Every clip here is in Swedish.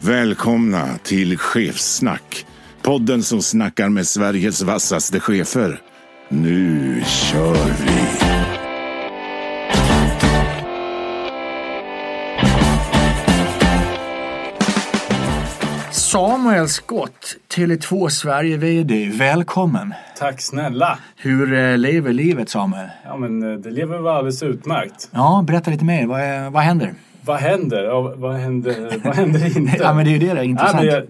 Välkomna till Chefssnack. Podden som snackar med Sveriges vassaste chefer. Nu kör vi! Samuel Skott, Tele2 Sverige VD. Välkommen! Tack snälla! Hur eh, lever livet Samuel? Ja men eh, det lever väl alldeles utmärkt. Ja, berätta lite mer. Vad, vad händer? Vad händer? Ja, vad händer, vad händer inte? Ja, men det är ju det, det är Ja, intressant. jag,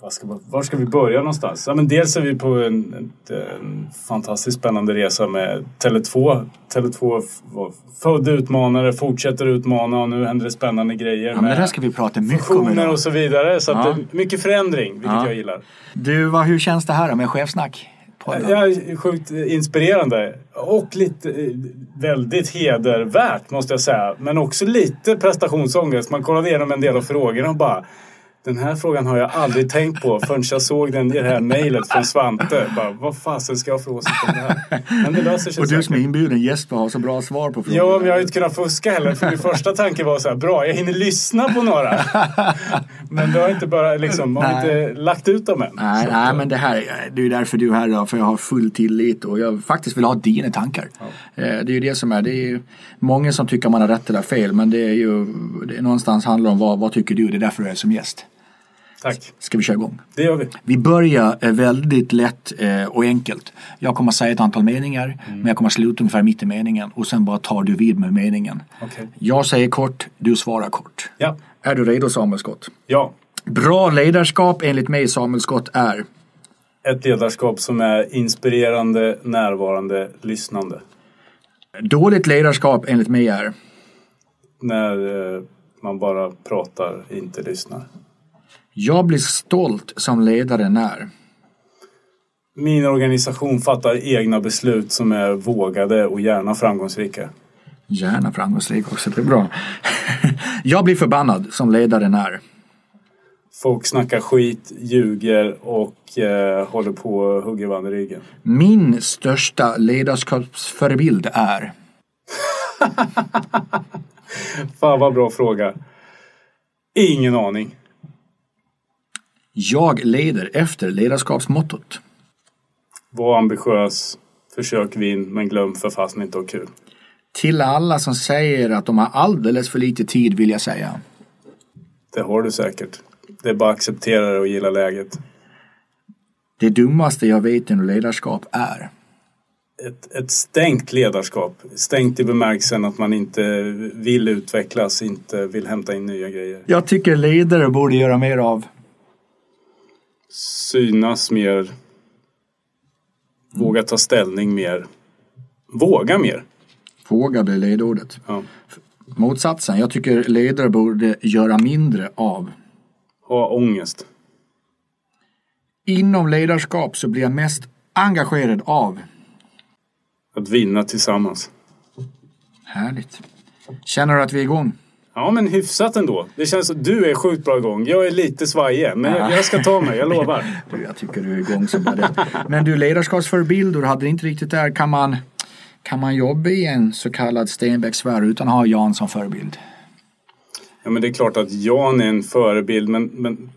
vad ska, var ska vi börja någonstans? Ja, men dels är vi på en, en, en fantastiskt spännande resa med Tele2. Tele2 f- var född utmanare, fortsätter utmana och nu händer det spännande grejer Ja, men det där ska vi prata mycket om idag. och så vidare. Så Ja. mycket förändring, vilket Ja. jag gillar. Du, vad, hur känns det här då med chefsnack? Podden? Ja, sjukt inspirerande och lite eh, väldigt hedervärt måste jag säga. Men också lite prestationsångest. Man kollade igenom en del av frågorna och bara den här frågan har jag aldrig tänkt på förrän jag såg den i det här mejlet från Svante. Bara, vad fasen ska jag få åsikt om det här? Men det löser sig Och du som är inbjuden gäst får ha så bra svar på frågorna. Ja, men jag har inte kunnat fuska heller. För min första tanke var så här, bra, jag hinner lyssna på några. Men du har inte bara liksom, har inte lagt ut dem än. Nej, Så- nej, men det här det är ju därför du är här idag, för jag har full tillit och jag faktiskt vill ha dina tankar. Eh, Det är ju det som är, det är ju många som tycker man har rätt eller fel, men det är ju det är någonstans handlar om vad, vad tycker du, det är därför du är som gäst. Tack, Ska vi köra igång? det gör vi. Vi börjar eh, väldigt lätt eh, och enkelt. Jag kommer säga ett antal meningar, men jag kommer sluta ungefär mitt i meningen och sen bara tar du vid med meningen. Okej. Jag säger kort, du svarar kort. Ja. Är du redo Samuel Skott? Ja. Bra ledarskap enligt mig Samuel Skott är Ett ledarskap som är inspirerande, närvarande, lyssnande. Dåligt ledarskap enligt mig är När eh, man bara pratar, inte lyssnar. Jag blir stolt som ledare när Min organisation fattar egna beslut som är vågade och gärna framgångsrika. Gärna framgångsrik också, det är bra. Jag blir förbannad som ledare när Folk snackar skit, ljuger och eh, håller på och hugger varandra i ryggen. Min största ledarskapsförebild är Fan vad bra fråga. Ingen aning. Jag leder efter ledarskapsmottot. Var ambitiös, försök vinn, men glöm för fasen inte ha kul. Till alla som säger att de har alldeles för lite tid vill jag säga. Det har du säkert. Det är bara att acceptera det och gilla läget. Det dummaste jag vet inom ledarskap är ett, ett stängt ledarskap. Stängt i bemärkelsen att man inte vill utvecklas, inte vill hämta in nya grejer. Jag tycker ledare borde göra mer av Synas mer. Våga ta ställning mer. Våga mer. Våga bli ledordet. Ja. Motsatsen, jag tycker ledare borde göra mindre av Ha ångest. Inom ledarskap så blir jag mest engagerad av Att vinna tillsammans. Härligt. Känner du att vi är igång? Ja men hyfsat ändå. Det känns som du är sjukt bra igång. Jag är lite svajig. Men jag, jag ska ta mig, jag lovar. Du, jag tycker du är igång som bara. Men du, ledarskapsförebild, du hade inte riktigt där. Kan man, kan man jobba i en så kallad Stenbecksfär utan att ha Jan som förebild? Ja, men det är klart att Jan är en förebild men, men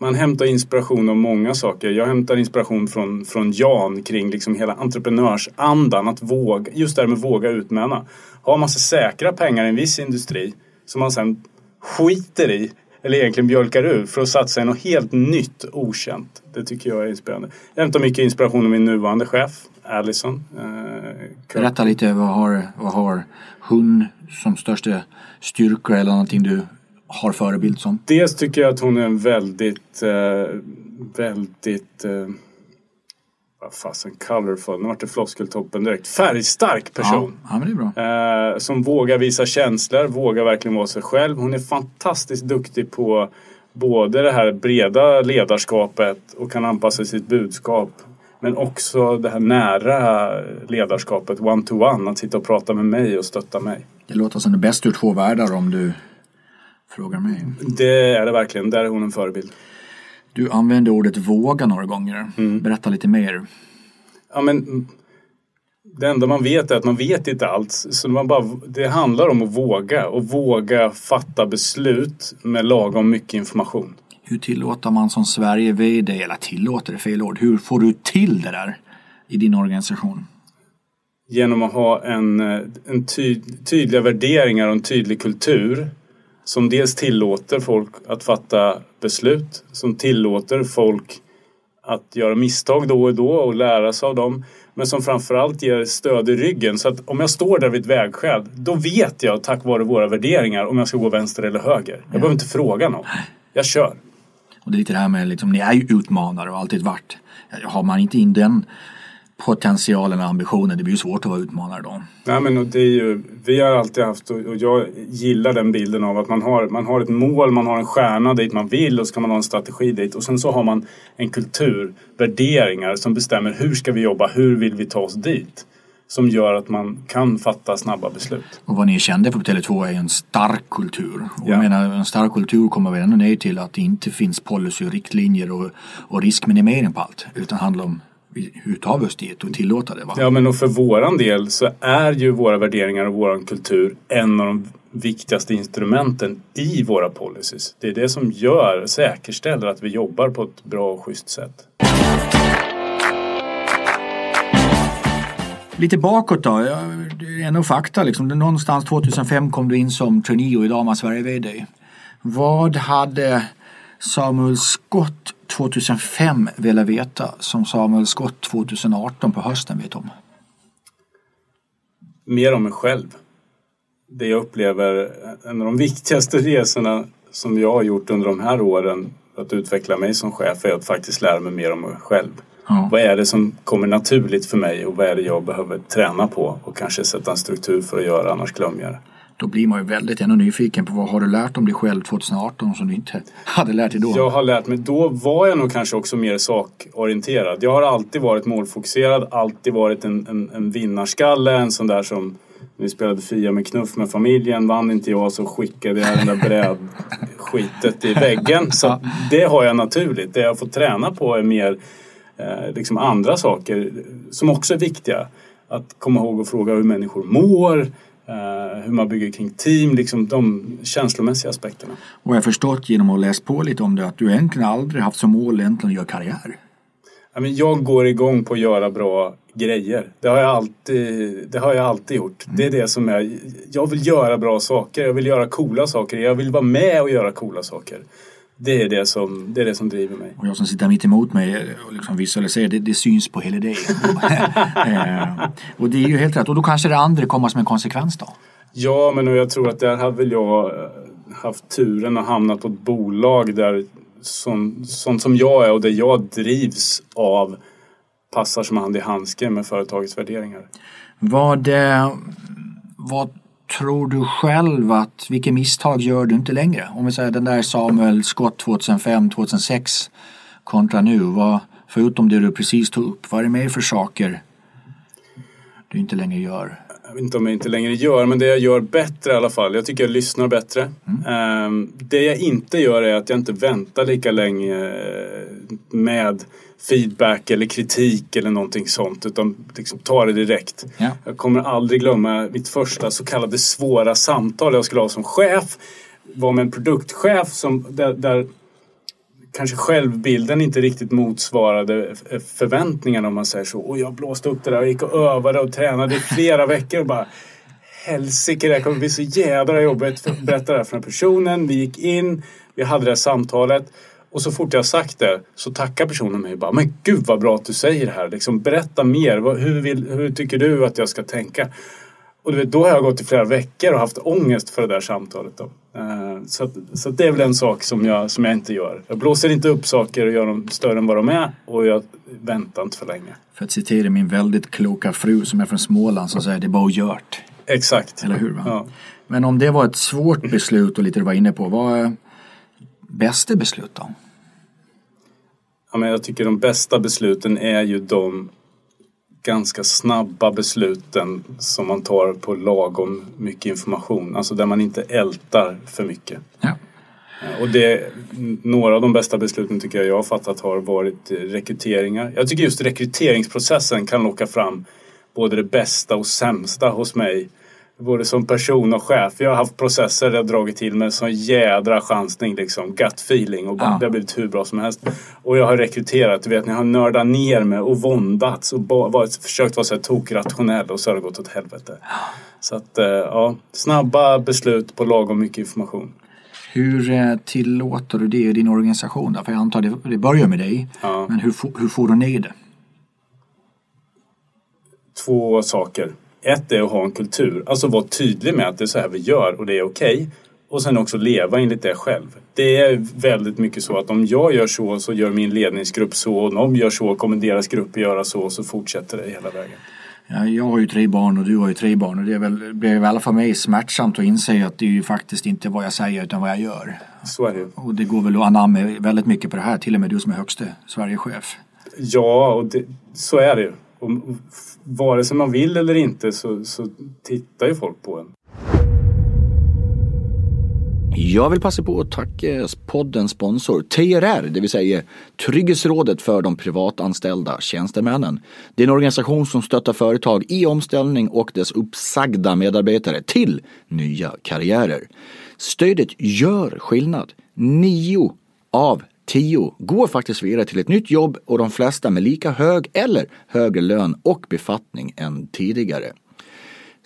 man hämtar inspiration av många saker. Jag hämtar inspiration från, från Jan kring liksom hela entreprenörsandan. Att våga, just det här med våga utmana. Har man så säkra pengar i en viss industri som man sen skiter i eller egentligen mjölkar ur för att satsa i något helt nytt, okänt. Det tycker jag är inspirerande. Jag hämtar mycket inspiration av min nuvarande chef, Allison. Eh. Berätta lite, vad har, vad har hon som största styrka eller någonting du har förebild som? Dels tycker jag att hon är en väldigt, eh, väldigt, eh, vad fasen, colorful, nu vart det floskeltoppen direkt. Färgstark Ja, person. ja, men det är bra. Eh, som vågar visa känslor, vågar verkligen vara sig själv. Hon är fantastiskt duktig på både det här breda ledarskapet och kan anpassa sitt budskap. Men också det här nära ledarskapet, one-to-one, att sitta och prata med mig och stötta mig. Det låter som det bästa ur två världar om du frågar mig. Det är det verkligen, där är hon en förebild. Du använde ordet våga några gånger. Mm. Berätta lite mer. Ja, men det enda man vet är att man vet inte allt. Så man bara, det handlar om att våga och våga fatta beslut med lagom mycket information. Hur tillåter man som Sverige-VD, eller tillåter är fel ord, hur får du till det där i din organisation? Genom att ha en, en ty, tydliga värderingar och en tydlig kultur som dels tillåter folk att fatta beslut, som tillåter folk att göra misstag då och då och lära sig av dem. Men som framförallt ger stöd i ryggen. Så att om jag står där vid ett vägskäl, då vet jag tack vare våra värderingar om jag ska gå vänster eller höger. Jag behöver inte fråga någon. Jag kör. Och det är lite det här med, liksom, ni är ju utmanare och alltid varit. Har man inte in den potentialen och ambitionen, det blir ju svårt att vara utmanare då. Nej, men det är ju, vi har alltid haft, och jag gillar den bilden av att man har, man har ett mål, man har en stjärna dit man vill och så kan man ha en strategi dit. Och sen så har man en kultur, värderingar som bestämmer hur ska vi jobba, hur vill vi ta oss dit? Som gör att man kan fatta snabba beslut. Och vad ni är kända för på Tele2 är en stark kultur. Och Ja. jag menar, en stark kultur kommer vi ändå ner till att det inte finns policy och riktlinjer och, och riskminimering på allt. Utan handlar om vi- hur tar vi oss dit och tillåta det. Va? Ja, men och för våran del så är ju våra värderingar och våran kultur en av de viktigaste instrumenten i våra policies. Det är det som gör, säkerställer att vi jobbar på ett bra och schysst sätt. Lite bakåt då, det är nog fakta liksom. Någonstans 2005 kom du in som trainee och idag är man Sverige-VD. Vad hade Samuel Scott 2005 velat veta som Samuel Scott 2018 på hösten vet om? Mer om mig själv. Det jag upplever, en av de viktigaste resorna som jag har gjort under de här åren att utveckla mig som chef är att faktiskt lära mig mer om mig själv. Ja. Vad är det som kommer naturligt för mig och vad är det jag behöver träna på och kanske sätta en struktur för att göra, annars glömmer jag det. Då blir man ju väldigt ändå nyfiken på vad har du lärt om dig själv 2018 som du inte hade lärt dig då? Jag har lärt mig, då var jag nog kanske också mer sakorienterad. Jag har alltid varit målfokuserad, alltid varit en, en, en vinnarskalle, en sån där som vi spelade Fia med knuff med familjen, vann inte jag så skickade jag den där brädskitet i väggen. Så det har jag naturligt. Det jag får träna på är mer eh, liksom andra saker som också är viktiga. Att komma ihåg att fråga hur människor mår, eh, hur man bygger kring team, liksom de känslomässiga aspekterna. Och jag har förstått genom att ha läst på lite om det att du egentligen aldrig haft som mål egentligen att göra karriär. Ja, men jag går igång på att göra bra grejer. Det har jag alltid, det har jag alltid gjort. Det är det som är... Jag vill göra bra saker. Jag vill göra coola saker. Jag vill vara med och göra coola saker. Det är det som, det är det som driver mig. Och jag som sitter mitt emot mig och liksom visualiserar, det, det syns på hela dig. eh, och det är ju helt rätt. Och då kanske det andra kommer som en konsekvens då. Ja, men jag tror att där har väl jag eh, haft turen att hamna på ett bolag där sån, sånt som jag är och där jag drivs av passar som hand i handske med företagets värderingar. Vad, eh, vad tror du själv att, vilka misstag gör du inte längre? Om vi säger den där Samuel Scott 2005, 2006 kontra nu. Vad, förutom det du precis tog upp, vad är det mer för saker du inte längre gör? jag vet inte om jag inte längre gör, men det jag gör bättre i alla fall. Jag tycker jag lyssnar bättre. Ehm, det jag inte gör är att jag inte väntar lika länge med feedback eller kritik eller någonting sånt. Utan liksom tar det direkt. Ja. Jag kommer aldrig glömma mitt första så kallade svåra samtal jag skulle ha som chef. Var med en produktchef som, där, där kanske självbilden inte riktigt motsvarade förväntningarna om man säger så. Och jag blåste upp det där och gick och övade och tränade i flera veckor och bara Helsike, det här kommer bli så jädra jobbigt. Berätta det här för den personen. Vi gick in, vi hade det här samtalet. Och så fort jag sagt det så tackar personen mig och bara Men gud vad bra att du säger det här. Liksom, berätta mer. Hur, vill, hur tycker du att jag ska tänka? Och du vet, då har jag gått i flera veckor och haft ångest för det där samtalet. Då. Eh, Så, att, så att det är väl en sak som jag, som jag inte gör. Jag blåser inte upp saker och gör dem större än vad de är och jag väntar inte för länge. För att citera min väldigt kloka fru som är från Småland som säger det är bara gjort. Exakt. Eller hur? Va? Ja. Men om det var ett svårt beslut och lite du var inne på, vad, Bästa beslut då? Ja, men jag tycker de bästa besluten är ju de ganska snabba besluten som man tar på lagom mycket information. Alltså där man inte ältar för mycket. Ja. Och det, några av de bästa besluten tycker jag jag har fattat har varit rekryteringar. Jag tycker just rekryteringsprocessen kan locka fram både det bästa och sämsta hos mig både som person och chef. Jag har haft processer där jag dragit till med sån jädra chansning liksom. Gut feeling och Ja. det har blivit hur bra som helst. Och jag har rekryterat, du vet, jag har nördat ner mig och våndats och varit, försökt vara så här tokrationell och så har det gått åt helvete. Så att, eh, ja, snabba beslut på lagom mycket information. Hur eh, tillåter du det i din organisation? Då? För jag antar det, det börjar med dig. Ja. Men hur, hur får du ner det? två saker. Ett är att ha en kultur, alltså vara tydlig med att det är så här vi gör och det är okej. Och sen också leva enligt det själv. Det är väldigt mycket så att om jag gör så så gör min ledningsgrupp så. Och om de gör så kommer deras grupp göra så. Så fortsätter det hela vägen. Ja, jag har ju tre barn och du har ju tre barn och det är väl, blir i alla fall för mig smärtsamt att inse att det är ju faktiskt inte vad jag säger utan vad jag gör. Så är det. Och det går väl att anamma väldigt mycket på det här, till och med du som är högste Sverigechef. Ja, och det, så är det ju. Vare sig man vill eller inte så, så tittar ju folk på en. Jag vill passa på att tacka poddens sponsor TRR, det vill säga Trygghetsrådet för de privatanställda tjänstemännen. Det är en organisation som stöttar företag i omställning och dess uppsagda medarbetare till nya karriärer. Stödet gör skillnad. Nio av tio går faktiskt vidare till ett nytt jobb och de flesta med lika hög eller högre lön och befattning än tidigare.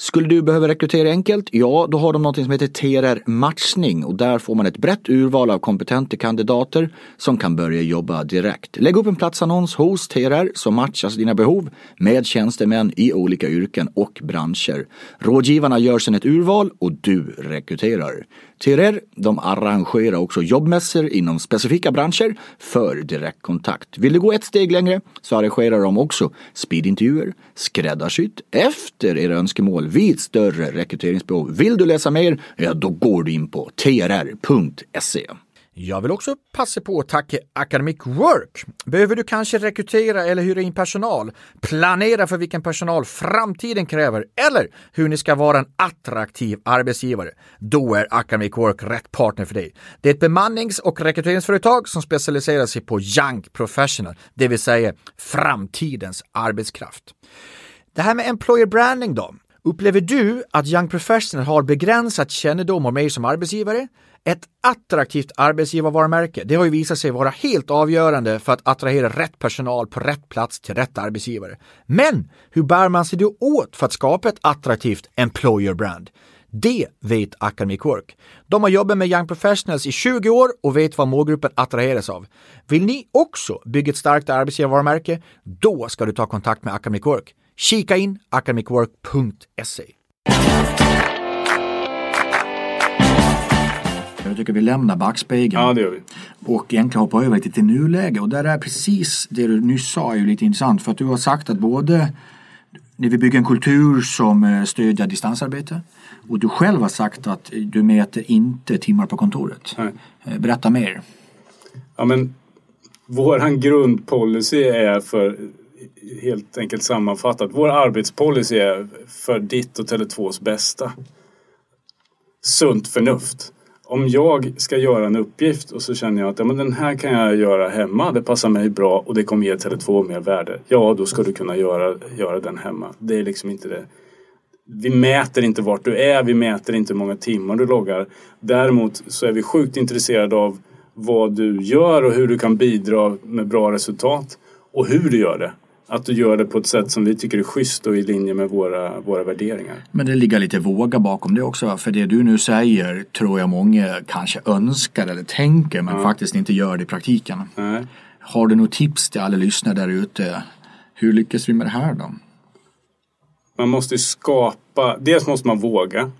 Skulle du behöva rekrytera enkelt? Ja, då har de något som heter TRR Matchning och där får man ett brett urval av kompetenta kandidater som kan börja jobba direkt. Lägg upp en platsannons hos TRR som matchas dina behov med tjänstemän i olika yrken och branscher. Rådgivarna gör sedan ett urval och du rekryterar. TRR de arrangerar också jobbmässor inom specifika branscher för direktkontakt. Vill du gå ett steg längre så arrangerar de också speedintervjuer, skräddarsytt efter era önskemål vid större rekryteringsbehov. Vill du läsa mer? Ja, då går du in på trr.se. Jag vill också passa på att tacka Academic Work. Behöver du kanske rekrytera eller hyra in personal? Planera för vilken personal framtiden kräver eller hur ni ska vara en attraktiv arbetsgivare? Då är Academic Work rätt partner för dig. Det är ett bemannings och rekryteringsföretag som specialiserar sig på young professional, det vill säga framtidens arbetskraft. Det här med employer branding då? Upplever du att Young Professional har begränsat kännedom om mig som arbetsgivare? Ett attraktivt arbetsgivarvarumärke, det har ju visat sig vara helt avgörande för att attrahera rätt personal på rätt plats till rätt arbetsgivare. Men hur bär man sig då åt för att skapa ett attraktivt employer brand? Det vet Academic Work. De har jobbat med Young Professionals i 20 år och vet vad målgruppen attraheras av. Vill ni också bygga ett starkt arbetsgivarvarumärke? Då ska du ta kontakt med Academic Work. Kika in academicwork.se. Jag tycker vi lämnar backspegeln Ja, det gör vi. och egentligen hoppar över lite till nuläge. Och där är precis det du nyss sa är ju lite intressant för att du har sagt att både när vi bygger en kultur som eh, stödjer distansarbete och du själv har sagt att du mäter inte timmar på kontoret. Nej. Eh, Berätta mer. Ja, men våran grundpolicy är för helt enkelt sammanfattat. Vår arbetspolicy är för ditt och Tele2s bästa. Sunt förnuft. Om jag ska göra en uppgift och så känner jag att ja, men den här kan jag göra hemma, det passar mig bra och det kommer ge Tele2 mer värde. Ja, då ska du kunna göra, göra den hemma. Det är liksom inte det. Vi mäter inte vart du är, vi mäter inte hur många timmar du loggar. Däremot så är vi sjukt intresserade av vad du gör och hur du kan bidra med bra resultat och hur du gör det. Att du gör det på ett sätt som vi tycker är schysst och i linje med våra, våra värderingar. Men det ligger lite våga bakom det också. För det du nu säger tror jag många kanske önskar eller tänker men faktiskt inte gör det i praktiken. Nej. Har du något tips till alla lyssnare där ute? Hur lyckas vi med det här då? Man måste skapa, dels måste man våga.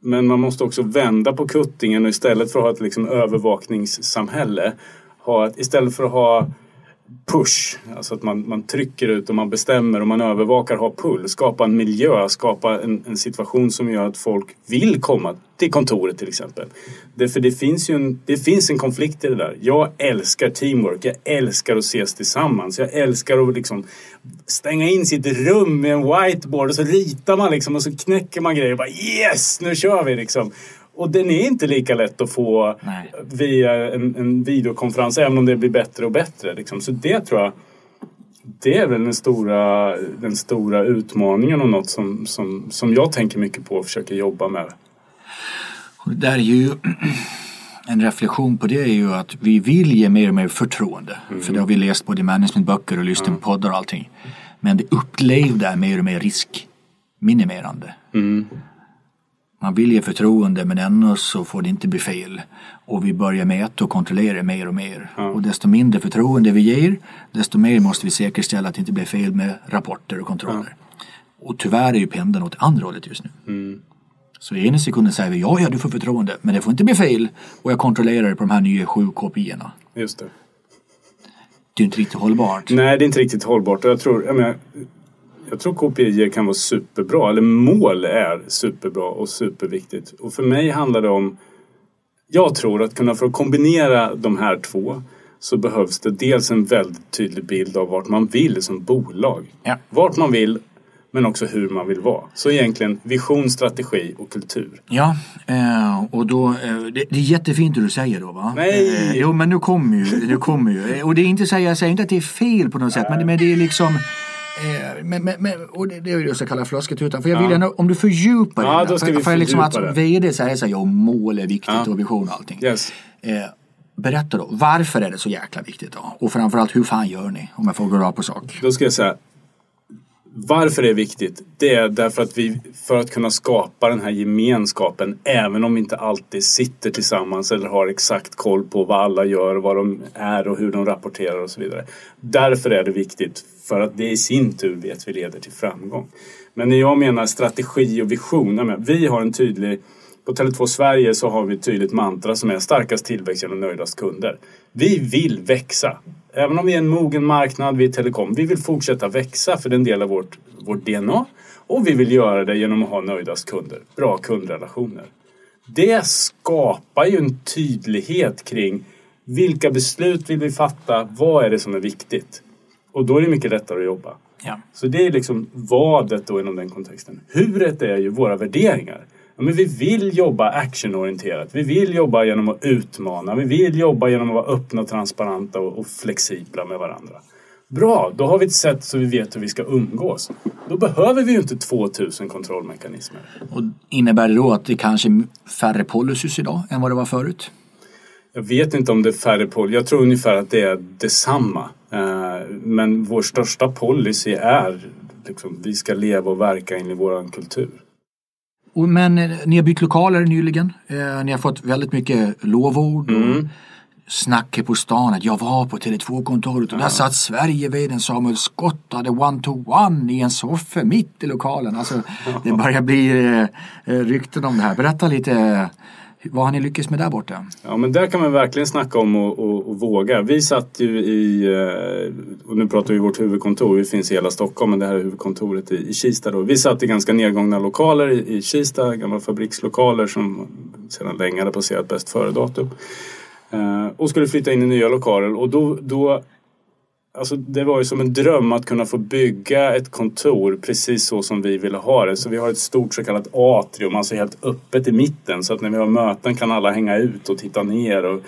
Men man måste också vända på kuttingen och istället för att ha ett liksom övervakningssamhälle. Ha ett, istället för att ha push. Alltså att man, man trycker ut och man bestämmer och man övervakar, har pull. Skapa en miljö, skapa en, en situation som gör att folk vill komma till kontoret till exempel. Därför det finns ju en, det finns en konflikt i det där. Jag älskar teamwork, jag älskar att ses tillsammans. Jag älskar att liksom stänga in sitt rum med en whiteboard och så ritar man liksom och så knäcker man grejer. och Bara, yes, nu kör vi liksom. Och den är inte lika lätt att få Nej. via en, en videokonferens, även om det blir bättre och bättre. Liksom. Så det tror jag, det är väl den stora, den stora utmaningen och något som, som, som jag tänker mycket på och försöker jobba med. Och det där är ju en reflektion på det är ju att vi vill ge mer och mer förtroende. För det har vi läst både i managementböcker och lyssnat på poddar och allting. Men det upplevda är mer och mer riskminimerande. Man vill ge förtroende men ändå så får det inte bli fel. Och vi börjar mäta och kontrollera mer och mer. Och desto mindre förtroende vi ger desto mer måste vi säkerställa att det inte blir fel med rapporter och kontroller. Och tyvärr är ju pendeln åt andra hållet just nu. Så i ena sekunden säger vi ja, ja du får förtroende men det får inte bli fel och jag kontrollerar det på de här nya sju kopiorna. Just det. Det är inte riktigt hållbart. Nej, det är inte riktigt hållbart. Och Jag tror, jag, menar, jag tror KPI kan vara superbra, eller mål är superbra och superviktigt. Och för mig handlar det om, jag tror att kunna för att kombinera de här två så behövs det dels en väldigt tydlig bild av vart man vill som bolag. Ja. Vart man vill, men också hur man vill vara. Så egentligen vision, strategi och kultur. Ja, eh, och då, eh, det, är jättefint det du säger då va? Nej. Eh, jo men nu kommer ju, nu kommer ju. Och det är inte så, jag säger inte att det är fel på något sätt men, men det är liksom eh, men, men, men, och det, det är ju det jag kallar floskeltutan. För jag vill ändå, om du fördjupar Ja, det. då ska för, vi för liksom att det. VD säger så här, ja mål är viktigt Ja. och vision och allting. Yes. Eh, berätta då, varför är det så jäkla viktigt då? Och framförallt hur fan gör ni? Om jag får gå rakt på sak. Då ska jag säga varför det är viktigt. Det är därför att vi för att kunna skapa den här gemenskapen även om vi inte alltid sitter tillsammans eller har exakt koll på vad alla gör, vad de är och hur de rapporterar och så vidare. Därför är det viktigt för att det i sin tur vet vi leder till framgång. Men när jag menar strategi och vision, menar, vi har en tydlig på Tele2 Sverige så har vi ett tydligt mantra som är starkast tillväxt genom nöjdast kunder. Vi vill växa. Även om vi är en mogen marknad, vi är telekom. Vi vill fortsätta växa för det är en del av vårt, vårt DNA. Och vi vill göra det genom att ha nöjdast kunder. Bra kundrelationer. Det skapar ju en tydlighet kring vilka beslut vill vi fatta? Vad är det som är viktigt? Och då är det mycket lättare att jobba. Ja. Så det är liksom vadet då inom den kontexten. Huret är ju våra värderingar. Ja, men vi vill jobba actionorienterat. Vi vill jobba genom att utmana. Vi vill jobba genom att vara öppna, transparenta och, och flexibla med varandra. Bra, då har vi ett sätt så vi vet hur vi ska umgås. Då behöver vi ju inte 2000 kontrollmekanismer. Och innebär det då att det kanske är färre policies idag än vad det var förut? Jag vet inte om det är färre policy. Jag tror ungefär att det är detsamma. Eh, Men vår största policy är liksom, vi ska leva och verka in i vår kultur. Men eh, ni har bytt lokaler nyligen. Eh, ni har fått väldigt mycket lovord och snack på stan att jag var på Tele2-kontoret och där satt Sverigeveden Samuel Scott hade one-to-one i en soffa mitt i lokalen. Alltså, det börjar bli eh, rykten om det här. Berätta lite, vad har ni lyckats med där borta? Ja men där kan man verkligen snacka om och, och, och våga. Vi satt ju i, eh, och nu pratar vi vårt huvudkontor, vi finns i hela Stockholm men det här är huvudkontoret i, i Kista då. Vi satt i ganska nedgångna lokaler i, i Kista, gamla fabrikslokaler som sedan länge hade passerat bäst före-datum. Eh, och skulle flytta in i nya lokaler och då, då Alltså det var ju som en dröm att kunna få bygga ett kontor precis så som vi ville ha det. Så vi har ett stort så kallat atrium, alltså helt öppet i mitten. Så att när vi har möten kan alla hänga ut och titta ner. Och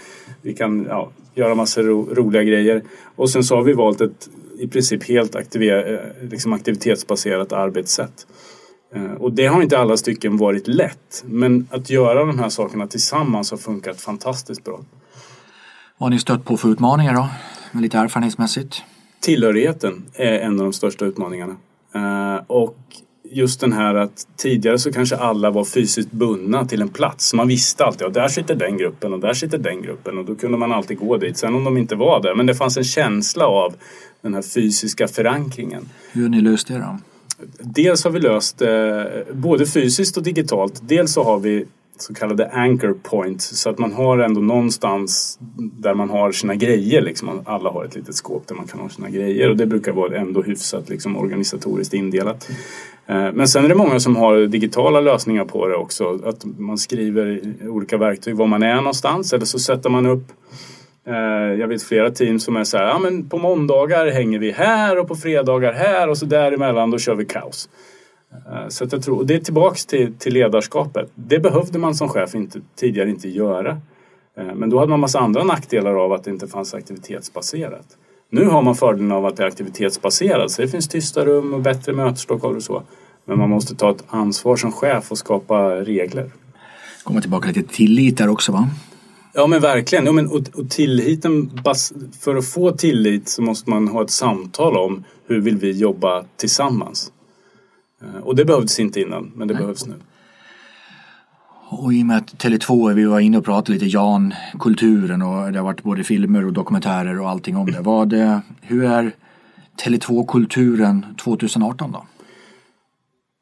vi kan ja, göra massor ro, roliga grejer. Och sen så har vi valt ett i princip helt aktiver, eh, liksom aktivitetsbaserat arbetssätt. Eh, och det har inte alla stycken varit lätt. Men att göra de här sakerna tillsammans har funkat fantastiskt bra. Vad har ni stött på för utmaningar då? Lite erfarenhetsmässigt. Tillhörigheten är en av de största utmaningarna. Eh, och just den här att tidigare så kanske alla var fysiskt bundna till en plats. Man visste alltid att där sitter den gruppen och där sitter den gruppen och då kunde man alltid gå dit. Sen om de inte var där. Men det fanns en känsla av den här fysiska förankringen. Hur har ni löst det då? Dels har vi löst eh, både fysiskt och digitalt. Dels så har vi så kallade anchor points. Så att man har ändå någonstans där man har sina grejer. Liksom. Alla har ett litet skåp där man kan ha sina grejer och det brukar vara ändå hyfsat liksom, organisatoriskt indelat. Eh, men sen är det många som har digitala lösningar på det också. Att man skriver i olika verktyg var man är någonstans eller så sätter man upp eh, jag vet flera team som är så här, ja men på måndagar hänger vi här och på fredagar här och så däremellan då kör vi kaos. Eh, så jag tror, och det är tillbaks till, till ledarskapet. Det behövde man som chef inte, tidigare inte göra. Men då hade man massa andra nackdelar av att det inte fanns aktivitetsbaserat. Nu har man fördelen av att det är aktivitetsbaserat så det finns tysta rum och bättre möteslokaler och så. Men man måste ta ett ansvar som chef och skapa regler. Kommer tillbaka lite till tillit där också va? Ja men verkligen. Ja, men, och, och tilliten, för att få tillit så måste man ha ett samtal om hur vill vi jobba tillsammans. Eh, och det behövdes inte innan men det Nej. behövs nu. Och i och med att Tele2, vi var inne och pratade lite Jan-kulturen och det har varit både filmer och dokumentärer och allting om det. Vad, hur är Tele2-kulturen 2018 då?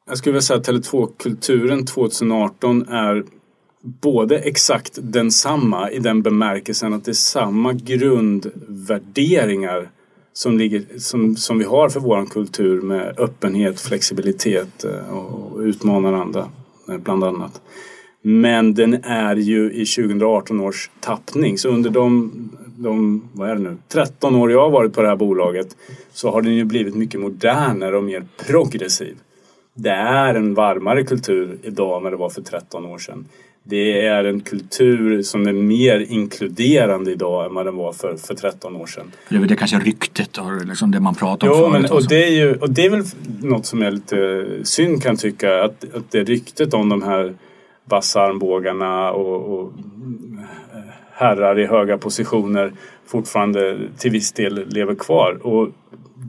Jag skulle vilja säga att Tele2-kulturen 2018 är både exakt densamma i den bemärkelsen att det är samma grundvärderingar som, ligger, som, som vi har för vår kultur med öppenhet, flexibilitet eh, och utmanaranda andra eh, bland annat. Men den är ju i 2018 års tappning. Så under de, de vad är det nu, 13 år jag har varit på det här bolaget så har den ju blivit mycket modernare och mer progressiv. Det är en varmare kultur idag än vad det var för 13 år sedan. Det är en kultur som är mer inkluderande idag än vad den var för, för 13 år sedan. Det är väl det kanske ryktet och liksom det man pratar om jo, men, och, det är ju, och det är väl något som jag lite synd kan tycka att, att det ryktet om de här vassa armbågarna och, och herrar i höga positioner fortfarande till viss del lever kvar. Och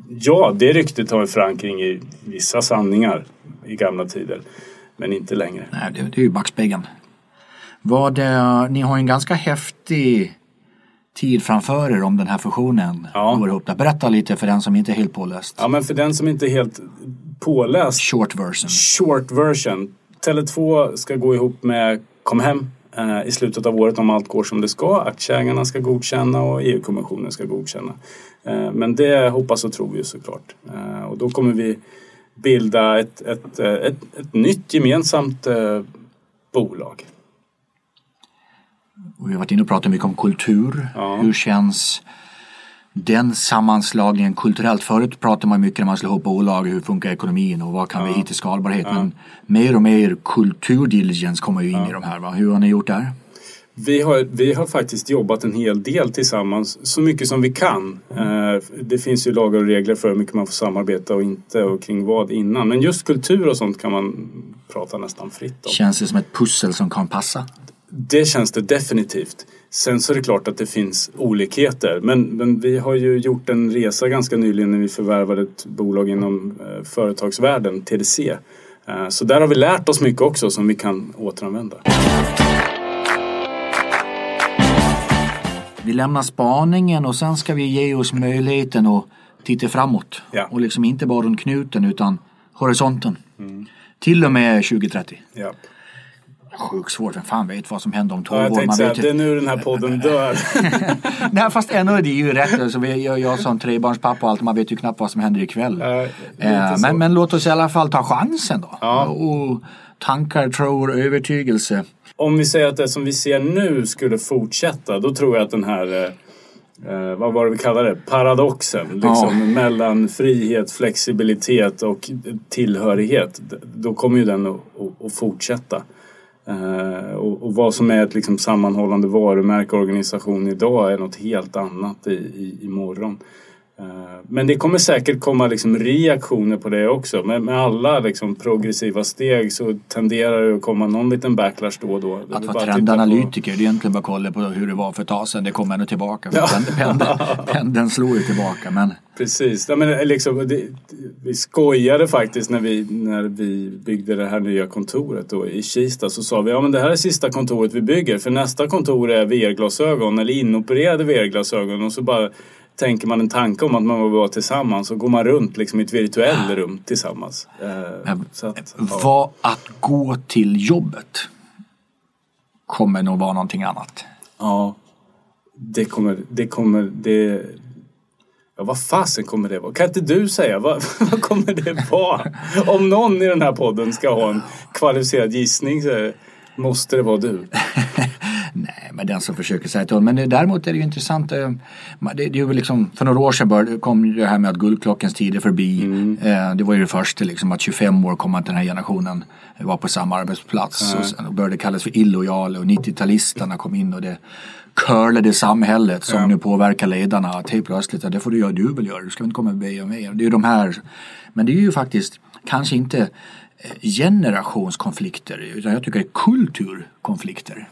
ja, det ryktet har en förankring i vissa sanningar i gamla tider. Men inte längre. Nej, det, det är ju backspegeln. Vad, eh, ni har en ganska häftig tid framför er om den här fusionen ja. går ihop. Berätta lite för den som inte är helt påläst. Ja, men för den som inte är helt påläst. Short version. Short version. Tele2 ska gå ihop med Comhem eh, i slutet av året om allt går som det ska. Aktieägarna ska godkänna och EU-kommissionen ska godkänna. Eh, men det hoppas och tror vi såklart. Eh, och då kommer vi bilda ett, ett, ett, ett nytt gemensamt bolag. Och vi har varit inne och pratat mycket om kultur. Ja. Hur känns den sammanslagningen kulturellt? Förut pratade man mycket när man slår ihop bolag, hur funkar ekonomin och vad kan ja. vi hitta skalbarhet? Ja. Men mer och mer kulturdiligence kommer ju in i de här. Va? Hur har ni gjort där? Vi har, vi har faktiskt jobbat en hel del tillsammans, så mycket som vi kan. Mm. Det finns ju lagar och regler för hur mycket man får samarbeta och inte och kring vad innan. Men just kultur och sånt kan man prata nästan fritt om. Känns det som ett pussel som kan passa? Det känns det definitivt. Sen så är det klart att det finns olikheter. Men, men vi har ju gjort en resa ganska nyligen när vi förvärvade ett bolag inom eh, företagsvärlden, TDC. Eh, så där har vi lärt oss mycket också som vi kan återanvända. Vi lämnar spaningen och sen ska vi ge oss möjligheten att titta framåt. Ja. Och liksom inte bara runt knuten utan horisonten. Mm. Till och med 2030. Ja sjukt svårt. Vem fan vet vad som händer om 12 ja, jag år? Man säga, vet det är nu den här podden dör. Nej fast ändå är det ju rätt. Alltså, jag, jag som trebarnspappa och allt, man vet ju knappt vad som händer ikväll. Äh, men, men låt oss i alla fall ta chansen då. Ja. Och tankar, tror, övertygelse. Om vi säger att det som vi ser nu skulle fortsätta, då tror jag att den här eh, eh vad var det vi kallade det? Paradoxen. Liksom, ja. Mellan frihet, flexibilitet och tillhörighet. Då kommer ju den att, att fortsätta. Eh, och, och, vad som är ett liksom sammanhållande varumärke och organisation idag är något helt annat i, i, imorgon. Uh, men det kommer säkert komma liksom reaktioner på det också. Med, med alla liksom progressiva steg så tenderar det att komma någon liten backlash då och då. Att vara trendanalytiker, det är egentligen bara kolla på hur det var för ett tag sedan. Det kommer ändå tillbaka. Ja. Pendeln, pendeln slår ju tillbaka. Men... Precis. Ja, men liksom, det, vi skojade faktiskt när vi, när vi byggde det här nya kontoret då, i Kista. Så sa vi ja det här är sista kontoret vi bygger. För nästa kontor är VR-glasögon eller inopererade VR-glasögon. Och så bara tänker man en tanke om att man vill vara tillsammans och går man runt liksom i ett virtuellt rum tillsammans. Eh, att, ja. Vad att gå till jobbet. kommer nog vara någonting annat. Ja. Det kommer, det kommer, det... Ja, vad fasen kommer det vara? Kan inte du säga? Vad, vad kommer det vara? Om någon i den här podden ska ha en kvalificerad gissning så måste det vara du. Nej, men den som försöker säga till Men det, däremot är det ju intressant. eh, Det, det är ju liksom, för några år sedan började, kom det här med att guldklockens tid är förbi. Eh, Det var ju det första, liksom, att 25 år kom att den här generationen var på samma arbetsplats. Och sen började kallas för illojala och 90-talisterna kom in och det curlade samhället som nu påverkar ledarna. Att helt plötsligt, ja, det får du göra, du vill göra, du ska inte komma med och mig. Det är ju de här, men det är ju faktiskt kanske inte eh, generationskonflikter utan jag tycker det är kulturkonflikter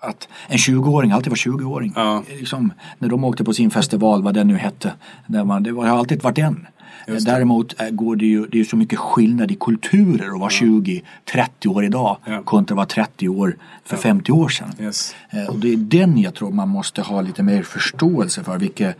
att en 20-åring alltid var 20-åring. Ja. Liksom, när de åkte på sin festival, vad den nu hette. Där man, det har alltid varit en. Däremot eh, går det ju, det är så mycket skillnad i kulturer att vara 20-30 år idag Ja. kontra att vara 30 år för 50 år sedan. Yes. Eh, Och det är den jag tror man måste ha lite mer förståelse för. Vilka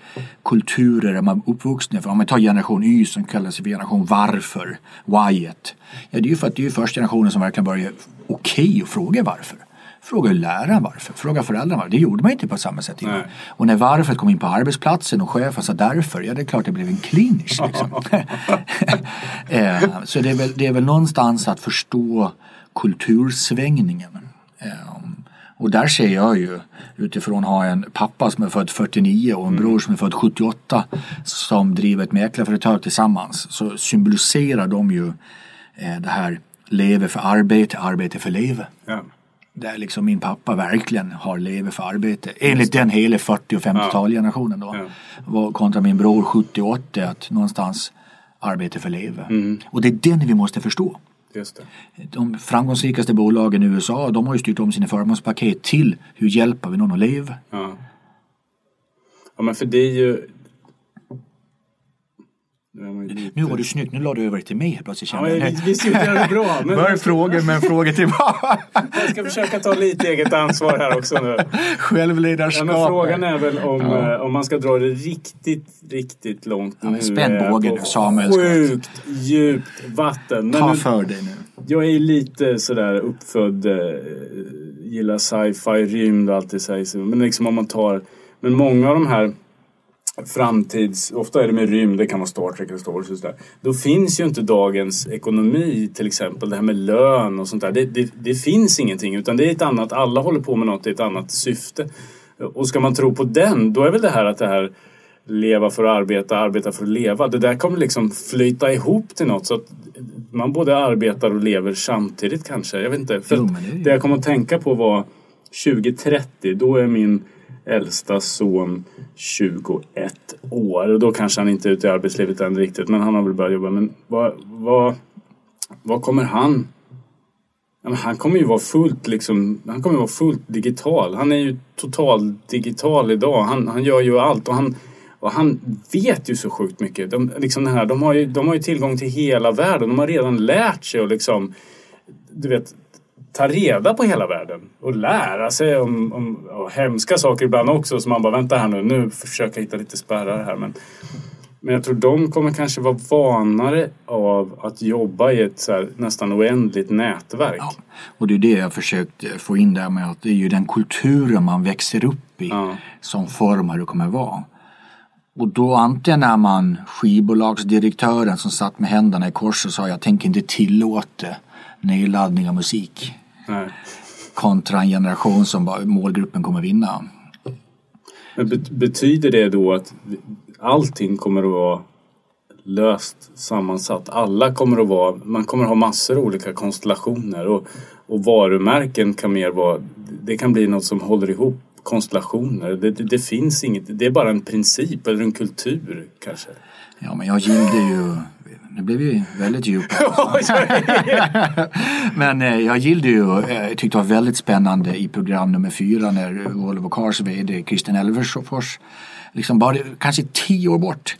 kulturer är man uppvuxen för? Om man tar generation Y som kallas för generation varför, whyet. Ja, det är ju för att det är första generationen som verkligen börjar okej att fråga varför. Fråga läraren varför, fråga föräldrarna varför. Det gjorde man inte på samma sätt innan. Nej. Och när varför kom in på arbetsplatsen och chefen sa därför, ja det är klart det blev en klinisk. Liksom. eh, så det är, väl, det är väl någonstans att förstå kultursvängningen. Eh, och där ser jag ju utifrån att ha en pappa som är född 49 och en bror som är född 78 som driver ett mäklarföretag tillsammans så symboliserar de ju eh, det här leve för arbete, arbete för leve. Ja. Där liksom min pappa verkligen har leve för arbete. Enligt den hela 40 och 50-talgenerationen då. Ja. Kontra min bror 70-80 att någonstans arbete för leve. Mm. Och det är den vi måste förstå. Just det. De framgångsrikaste bolagen i USA de har ju styrt om sina förmånspaket till hur hjälper vi någon att leva. Ja. ja, men för det är ju... Nu är man ju lite- Nu var du snyggt, nu la du över till mig helt plötsligt. Ja, men visst gjorde jag det bra. Men Bör frågor men frågor tillbaka. jag ska försöka ta lite eget ansvar här också nu. Ja, Självledarskap. men frågan är väl om, eh, om man ska dra det riktigt, riktigt långt men nu. spänn bågen nu, Samuel. Sjukt djupt vatten. Men Ta nu, för dig nu. jag är lite sådär uppfödd, eh, gillar sci-fi, rymd och allt det sägs. Men liksom om man tar, men många av de här framtids, ofta är det med rymd, det kan vara Star Trek eller Star Wars och sådär. Då finns ju inte dagens ekonomi till exempel, det här med lön och sånt där. Det, det, det finns ingenting utan det är ett annat, alla håller på med något i ett annat syfte. Och ska man tro på den, då är väl det här att det här leva för att arbeta, arbeta för att leva. Det där kommer liksom flyta ihop till något så att man både arbetar och lever samtidigt kanske. Jag vet inte. För Jo, det det jag kom att tänka på var 2030, då är min äldsta son 21 år och då kanske han inte är ute i arbetslivet än riktigt men han har väl börjat jobba. Men vad, vad, vad kommer han Ja, men han kommer ju vara fullt liksom, han kommer vara fullt digital. Han är ju total digital idag. Han, han gör ju allt och han, och han vet ju så sjukt mycket. De, liksom det här, de, har ju, de har ju tillgång till hela världen. De har redan lärt sig och liksom, du vet, ta reda på hela världen och lära sig om, om och hemska saker ibland också. Så man bara, vänta här nu, nu försöker jag hitta lite spärrar här. Men, men jag tror de kommer kanske vara vanare av att jobba i ett så här, nästan oändligt nätverk. Ja. Och det är det jag försökt få in där med att det är ju den kulturen man växer upp i Ja. som formar hur det kommer vara. Och då antingen är man skivbolagsdirektören som satt med händerna i kors och sa jag tänker inte tillåta nedladdning av musik Nej. kontra en generation som bara, målgruppen kommer vinna. Betyder det då att allting kommer att vara löst sammansatt? Alla kommer att vara, man kommer att ha massor av olika konstellationer och, och varumärken kan mer vara, det kan bli något som håller ihop konstellationer. Det, det, det finns inget, det är bara en princip eller en kultur kanske. Ja men jag gillade ju, nu blev vi väldigt djupa. Men eh, jag gillade ju, eh, jag tyckte det var väldigt spännande i program nummer fyra när Volvo Cars VD Christian Elversfors, liksom bara kanske tio år bort.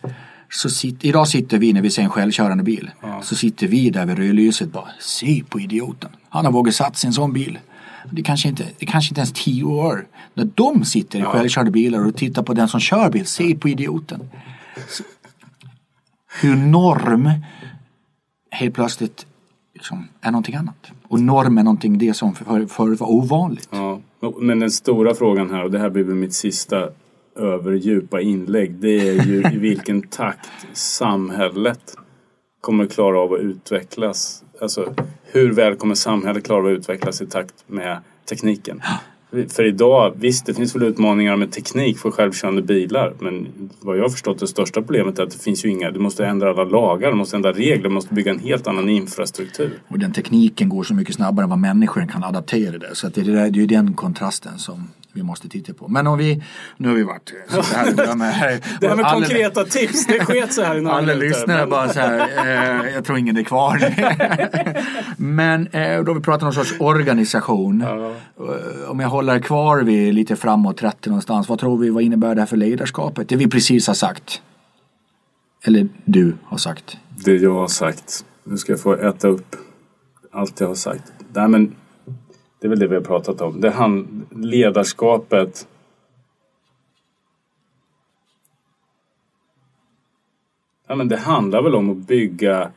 Så sit, idag sitter vi när vi ser en självkörande bil. Så sitter vi där vid rödlyset bara, se på idioten. Han har vågat satsa i en sån bil. Det kanske inte, det kanske inte ens tio år. När de sitter i självkörande bilar och tittar på den som kör bil, se på idioten. Så, hur norm helt plötsligt liksom, är någonting annat. Och norm är någonting det som förut för var ovanligt. Ja. Men den stora frågan här, och det här blir väl mitt sista överdjupa inlägg, det är ju i vilken takt samhället kommer klara av att utvecklas. Alltså hur väl kommer samhället klara av att utvecklas i takt med tekniken? För idag, visst det finns väl utmaningar med teknik för självkörande bilar men vad jag har förstått det största problemet är att det finns ju inga, du måste ändra alla lagar, du måste ändra regler, du måste bygga en helt annan infrastruktur. Och den tekniken går så mycket snabbare än vad människan kan adaptera det. Så att det, är, det är ju den kontrasten som vi måste titta på. Men om vi, nu har vi varit så det här, det här med, det här med alla, konkreta tips, det sket så här i några Alla lyssnare men... bara så här, eh, jag tror ingen är kvar. men eh, då har vi pratat om någon sorts organisation. Ja. Eh, om jag håller kvar vid lite framåt 30 någonstans, vad tror vi, vad innebär det här för ledarskapet? Det vi precis har sagt. Eller du har sagt. Det jag har sagt. Nu ska jag få äta upp allt jag har sagt. Nej, men det är väl det vi har pratat om. Det hand, ledarskapet. Ja, men det handlar väl om att bygga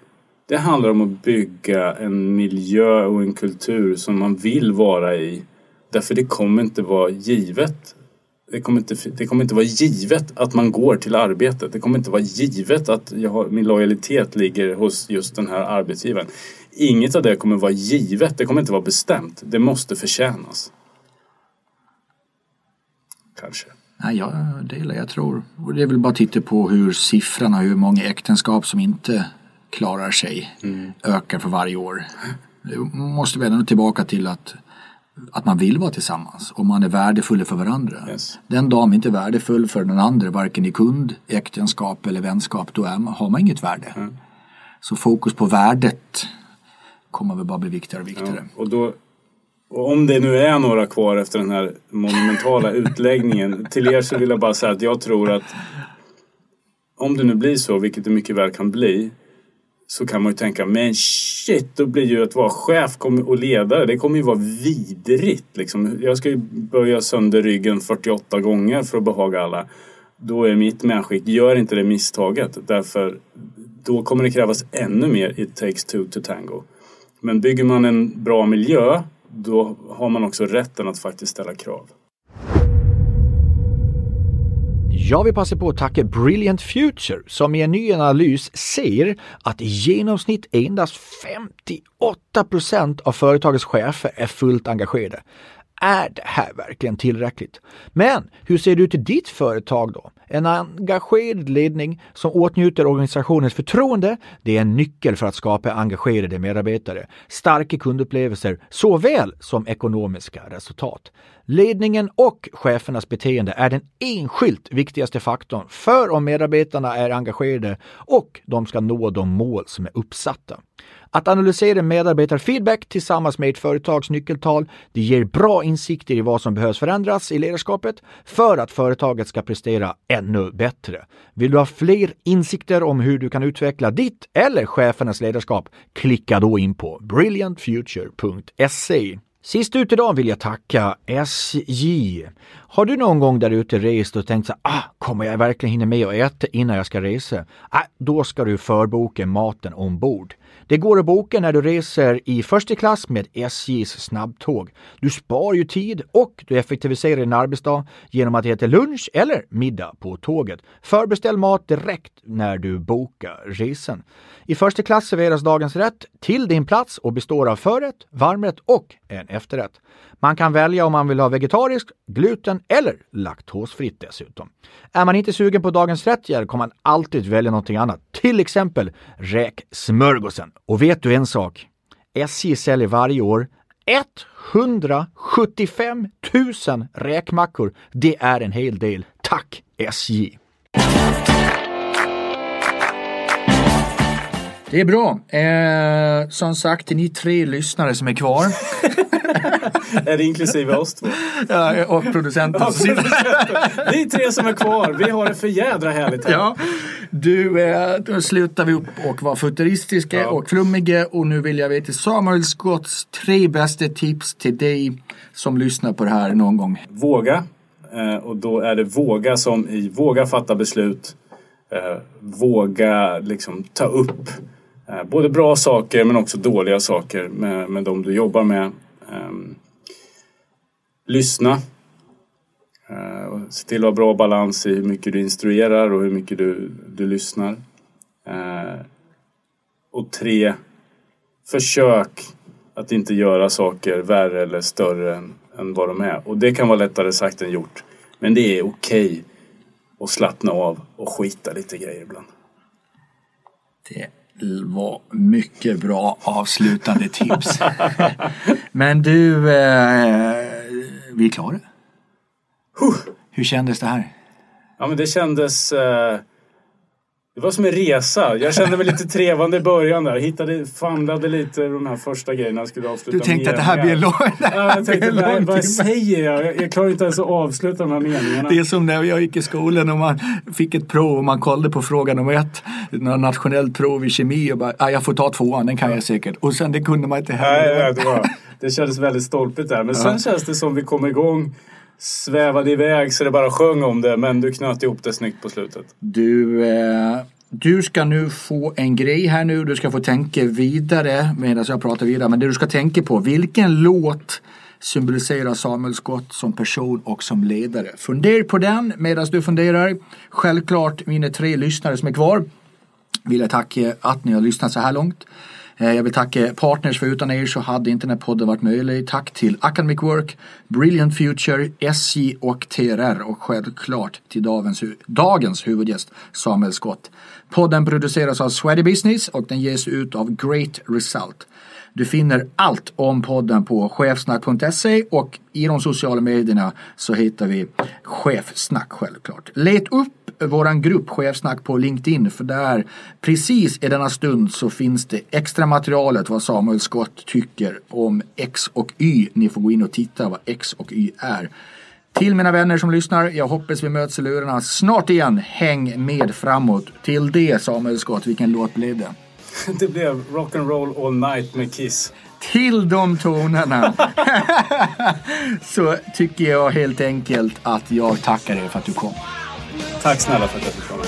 det handlar om att bygga en miljö och en kultur som man vill vara i. Därför det kommer inte vara givet. Det kommer inte, det kommer inte vara givet att man går till arbetet. Det kommer inte vara givet att jag har, min lojalitet ligger hos just den här arbetsgivaren. Inget av det kommer vara givet, det kommer inte vara bestämt. Det måste förtjänas. Kanske. Nej, jag delar, jag tror. Och det är väl bara att titta på hur siffrorna, hur många äktenskap som inte klarar sig mm. ökar för varje år. Det måste vi ändå tillbaka till att, att man vill vara tillsammans och man är värdefull för varandra. Yes. Den dagen vi inte är värdefull för den andra, varken i kund, äktenskap eller vänskap, då är man, har man inget värde. Mm. Så fokus på värdet kommer väl bara bli viktigare och viktigare. Ja, och, då, och om det nu är några kvar efter den här monumentala utläggningen. till er så vill jag bara säga att jag tror att om det nu blir så, vilket det mycket väl kan bli, så kan man ju tänka, men shit, då blir ju att vara chef och ledare, det kommer ju vara vidrigt. Liksom. Jag ska ju böja sönder ryggen 48 gånger för att behaga alla. Då är mitt medskick, gör inte det misstaget. Därför då kommer det krävas ännu mer It takes two to tango. Men bygger man en bra miljö då har man också rätten att faktiskt ställa krav. Jag vill passa på att tacka Brilliant Future som i en ny analys ser att i genomsnitt endast 58 procent av företagets chefer är fullt engagerade. Är det här verkligen tillräckligt? Men hur ser det ut i ditt företag då? En engagerad ledning som åtnjuter organisationens förtroende, det är en nyckel för att skapa engagerade medarbetare, starka kundupplevelser såväl som ekonomiska resultat. Ledningen och chefernas beteende är den enskilt viktigaste faktorn för om medarbetarna är engagerade och de ska nå de mål som är uppsatta. Att analysera medarbetarfeedback tillsammans med ett företags nyckeltal, det ger bra insikter i vad som behövs förändras i ledarskapet för att företaget ska prestera ännu bättre. Vill du ha fler insikter om hur du kan utveckla ditt eller chefernas ledarskap? Klicka då in på brilliantfuture.se. Sist ut idag vill jag tacka SJ. Har du någon gång där ute rest och tänkt så ah, kommer jag verkligen hinna med att äta innan jag ska resa? Ah, då ska du förboka maten ombord. Det går att boka när du reser i första klass med SJs snabbtåg. Du spar ju tid och du effektiviserar din arbetsdag genom att äta lunch eller middag på tåget. Förbeställ mat direkt när du bokar resan. I första klass serveras dagens rätt till din plats och består av förrätt, varmrätt och en efterrätt. Man kan välja om man vill ha vegetariskt, gluten eller laktosfritt dessutom. Är man inte sugen på dagens rätt kan man alltid välja någonting annat, till exempel räksmörgåsen. Och vet du en sak? SJ säljer varje år 175 000 räkmackor. Det är en hel del. Tack SJ! Det är bra. Eh, som sagt, det är ni tre lyssnare som är kvar. är det inklusive oss två? Ja, och producenten. Ja, Vi är tre som är kvar. Vi har det för jädra härligt här. Ja. Du, eh, då slutar vi upp och var futuristiska ja. och flummiga och nu vill jag veta Samuel Scotts tre bästa tips till dig som lyssnar på det här någon gång. Våga. Eh, och då är det våga som i våga fatta beslut. Eh, våga liksom ta upp både bra saker men också dåliga saker med, med de du jobbar med. Ehm, lyssna. Eh, och se till att ha bra balans i hur mycket du instruerar och hur mycket du, du lyssnar. Eh, och tre, försök att inte göra saker värre eller större än, än vad de är. Och det kan vara lättare sagt än gjort. Men det är okej okay att slappna av och skita lite grejer ibland. Det var mycket bra avslutande tips. Men du, eh, vi är klara. Huh. Hur kändes det här? Ja men det kändes eh, det var som en resa. Jag kände mig lite trevande i början där. Hittade, famlade lite de här första grejerna jag skulle avsluta Du tänkte att det här blir en lång ja, jag tänkte, vad, vad säger jag? Jag klarar inte ens att avsluta de här meningarna. Det är som när jag gick i skolan och man fick ett prov och man kollade på fråga nummer ett. Några nationellt prov i kemi och bara, ah, jag får ta tvåan, den kan jag säkert. Och sen det kunde man inte heller. Nej, det, var, det kändes väldigt stolpigt där. Men ja. sen känns det som vi kom igång svävade iväg så det bara sjöng om det men du knöt ihop det snyggt på slutet. Du, eh, du ska nu få en grej här nu. Du ska få tänka vidare medan jag pratar vidare. Men det du ska tänka på, vilken låt symboliserar Samuel Scott som person och som ledare? Fundera på den medan du funderar. Självklart mina tre lyssnare som är kvar vill jag tacka att ni har lyssnat så här långt. Eh, jag vill tacka partners för utan er så hade inte den här podden varit möjlig. Tack till Academic Work, Brilliant Future, SJ och TRR och självklart till dagens, dagens huvudgäst Samuel Scott. Podden produceras av Sweaty Business och den ges ut av Great Result. Du finner allt om podden på chefsnack.se och i de sociala medierna så hittar vi chefsnack självklart. Let upp våran grupp Chefsnack på LinkedIn för där precis i denna stund så finns det extra materialet vad Samuel Scott tycker om X och Y. Ni får gå in och titta vad X och Y är. Till mina vänner som lyssnar, jag hoppas vi möts i lurarna snart igen. Häng med framåt. Till det Samuel Scott, vilken låt blev det? Det blev Rock'n'Roll All Night med Kiss. Till de tonerna så tycker jag helt enkelt att jag tackar er för att du kom. Tack snälla för att jag fick komma.